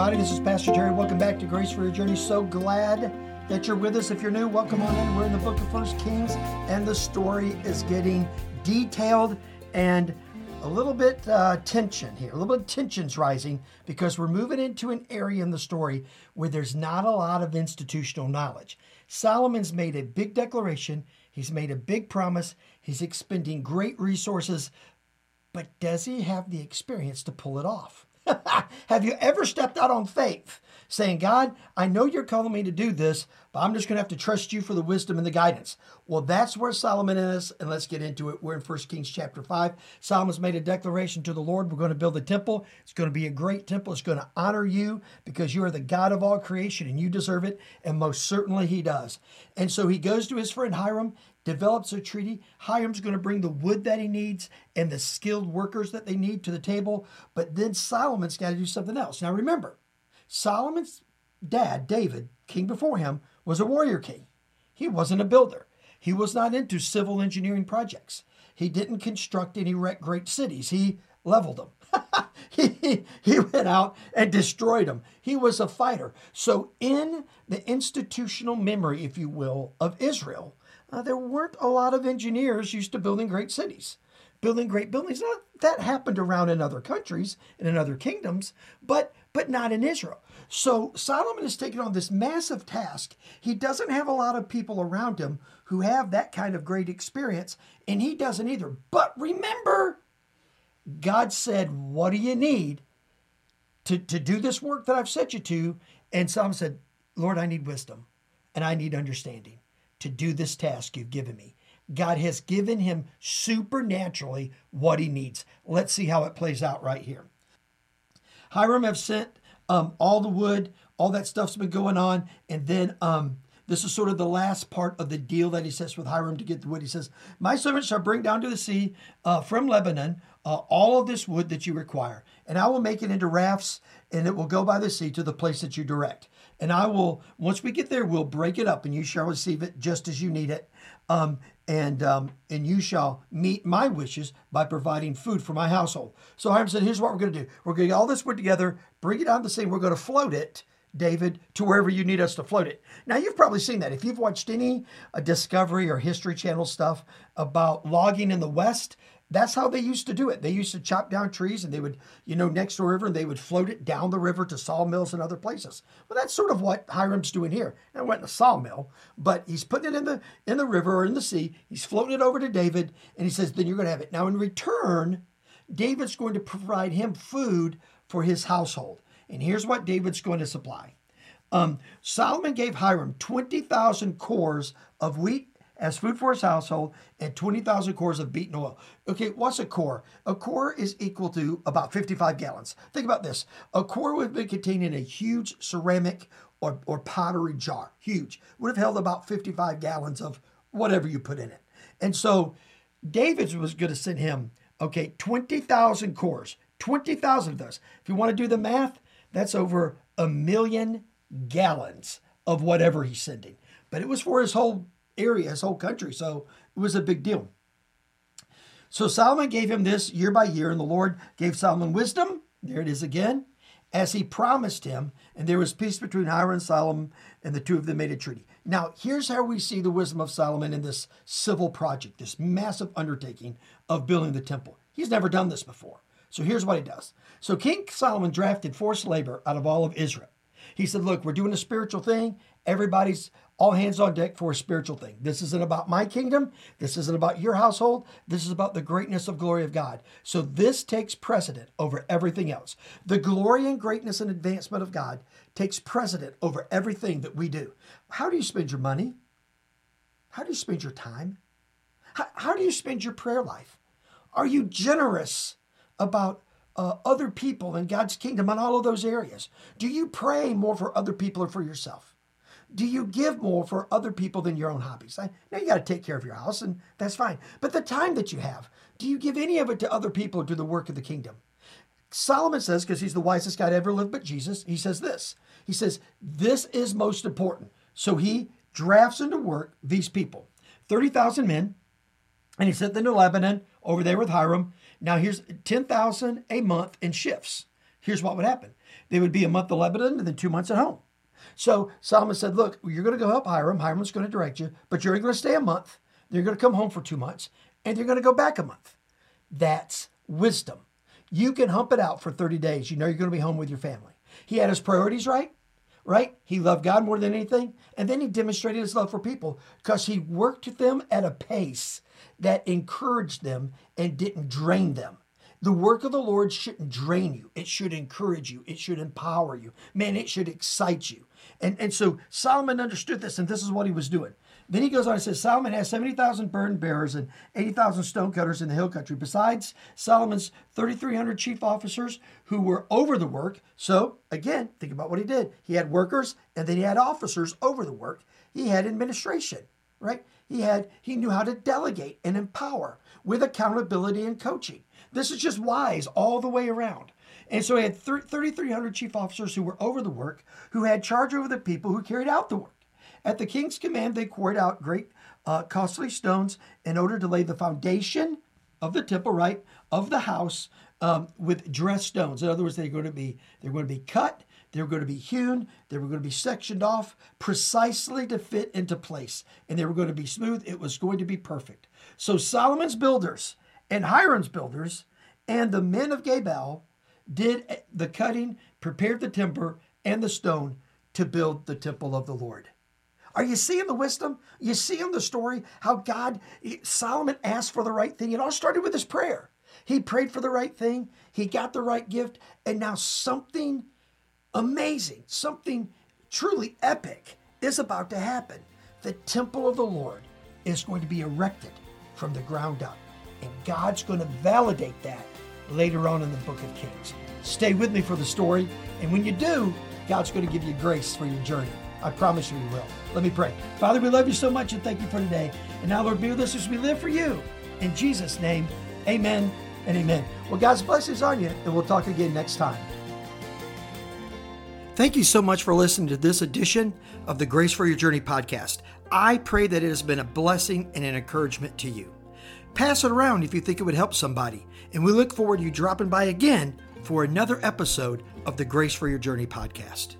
everybody. This is Pastor Jerry. Welcome back to Grace for Your Journey. So glad that you're with us. If you're new, welcome on in. We're in the book of First Kings, and the story is getting detailed and a little bit uh, tension here. A little bit of tension's rising because we're moving into an area in the story where there's not a lot of institutional knowledge. Solomon's made a big declaration. He's made a big promise. He's expending great resources, but does he have the experience to pull it off? Have you ever stepped out on faith saying, God, I know you're calling me to do this, but I'm just going to have to trust you for the wisdom and the guidance? Well, that's where Solomon is, and let's get into it. We're in 1 Kings chapter 5. Solomon's made a declaration to the Lord. We're going to build a temple. It's going to be a great temple. It's going to honor you because you are the God of all creation and you deserve it, and most certainly he does. And so he goes to his friend Hiram develops a treaty. Hiram's going to bring the wood that he needs and the skilled workers that they need to the table. But then Solomon's got to do something else. Now remember, Solomon's dad, David, king before him, was a warrior king. He wasn't a builder. He was not into civil engineering projects. He didn't construct and erect great cities. He leveled them. he, he went out and destroyed them. He was a fighter. So, in the institutional memory, if you will, of Israel, uh, there weren't a lot of engineers used to building great cities, building great buildings. Now, that happened around in other countries and in other kingdoms, but but not in Israel. So Solomon is taking on this massive task. He doesn't have a lot of people around him who have that kind of great experience, and he doesn't either. But remember, God said, What do you need to, to do this work that I've set you to? And Solomon said, Lord, I need wisdom and I need understanding to do this task you've given me. God has given him supernaturally what he needs. Let's see how it plays out right here. Hiram have sent um, all the wood, all that stuff's been going on, and then um, this is sort of the last part of the deal that he says with Hiram to get the wood. He says, "My servants shall bring down to the sea uh, from Lebanon uh, all of this wood that you require, and I will make it into rafts, and it will go by the sea to the place that you direct." and I will, once we get there, we'll break it up and you shall receive it just as you need it. Um, and um, and you shall meet my wishes by providing food for my household. So Hiram said, here's what we're going to do. We're going to get all this wood together, bring it on the sea. We're going to float it, David, to wherever you need us to float it. Now, you've probably seen that. If you've watched any uh, Discovery or History Channel stuff about logging in the West, that's how they used to do it. They used to chop down trees and they would, you know, next to a river and they would float it down the river to sawmills and other places. Well, that's sort of what Hiram's doing here. And it went in a sawmill, but he's putting it in the in the river or in the sea. He's floating it over to David, and he says, then you're going to have it. Now, in return, David's going to provide him food for his household. And here's what David's going to supply. Um, Solomon gave Hiram 20,000 cores of wheat as food for his household and 20,000 cores of beaten oil. Okay, what's a core? A core is equal to about 55 gallons. Think about this. A core would contained in a huge ceramic or, or pottery jar, huge. Would have held about 55 gallons of whatever you put in it. And so David was going to send him, okay, 20,000 cores, 20,000 of those. If you want to do the math, that's over a million gallons of whatever he's sending. But it was for his whole area, his whole country. So it was a big deal. So Solomon gave him this year by year, and the Lord gave Solomon wisdom. There it is again, as he promised him. And there was peace between Hiram and Solomon, and the two of them made a treaty. Now, here's how we see the wisdom of Solomon in this civil project, this massive undertaking of building the temple. He's never done this before. So here's what he does. So King Solomon drafted forced labor out of all of Israel. He said, Look, we're doing a spiritual thing. Everybody's all hands on deck for a spiritual thing. This isn't about my kingdom. This isn't about your household. This is about the greatness of glory of God. So this takes precedent over everything else. The glory and greatness and advancement of God takes precedent over everything that we do. How do you spend your money? How do you spend your time? How, how do you spend your prayer life? Are you generous about uh, other people in God's kingdom on all of those areas? Do you pray more for other people or for yourself? do you give more for other people than your own hobbies? I, now you got to take care of your house, and that's fine. But the time that you have, do you give any of it to other people or to the work of the kingdom? Solomon says, because he's the wisest guy to ever live but Jesus, he says this. He says, This is most important. So he drafts into work these people 30,000 men, and he sent them to Lebanon over there with Hiram. Now here's 10,000 a month in shifts. here's what would happen they would be a month in Lebanon and then two months at home. So Solomon said, Look, you're going to go help Hiram. Hiram's going to direct you, but you're going to stay a month. You're going to come home for two months, and you're going to go back a month. That's wisdom. You can hump it out for 30 days. You know you're going to be home with your family. He had his priorities right, right? He loved God more than anything. And then he demonstrated his love for people because he worked with them at a pace that encouraged them and didn't drain them. The work of the Lord shouldn't drain you. It should encourage you. It should empower you. Man, it should excite you. And, and so Solomon understood this, and this is what he was doing. Then he goes on and says Solomon has 70,000 burden bearers and 80,000 stone cutters in the hill country, besides Solomon's 3,300 chief officers who were over the work. So, again, think about what he did. He had workers and then he had officers over the work. He had administration, right? He had he knew how to delegate and empower with accountability and coaching. This is just wise all the way around. And so he had 3,300 chief officers who were over the work, who had charge over the people who carried out the work. At the king's command, they quarried out great uh, costly stones in order to lay the foundation of the temple, right, of the house um, with dressed stones. In other words, they're going to be they're going to be cut, they were going to be hewn, they were going to be sectioned off precisely to fit into place, and they were going to be smooth. It was going to be perfect. So Solomon's builders and Hiram's builders and the men of Gebal did the cutting, prepared the timber and the stone to build the temple of the Lord. Are you seeing the wisdom? You seeing the story? How God, Solomon asked for the right thing. It all started with his prayer. He prayed for the right thing, he got the right gift, and now something amazing, something truly epic is about to happen. The temple of the Lord is going to be erected from the ground up, and God's going to validate that later on in the book of Kings. Stay with me for the story, and when you do, God's going to give you grace for your journey. I promise you He will. Let me pray. Father, we love you so much and thank you for today. And now, Lord, be with us as we live for you. In Jesus' name, amen and amen. Well, God's blessings on you, and we'll talk again next time. Thank you so much for listening to this edition of the Grace for Your Journey podcast. I pray that it has been a blessing and an encouragement to you. Pass it around if you think it would help somebody, and we look forward to you dropping by again for another episode of the Grace for Your Journey podcast.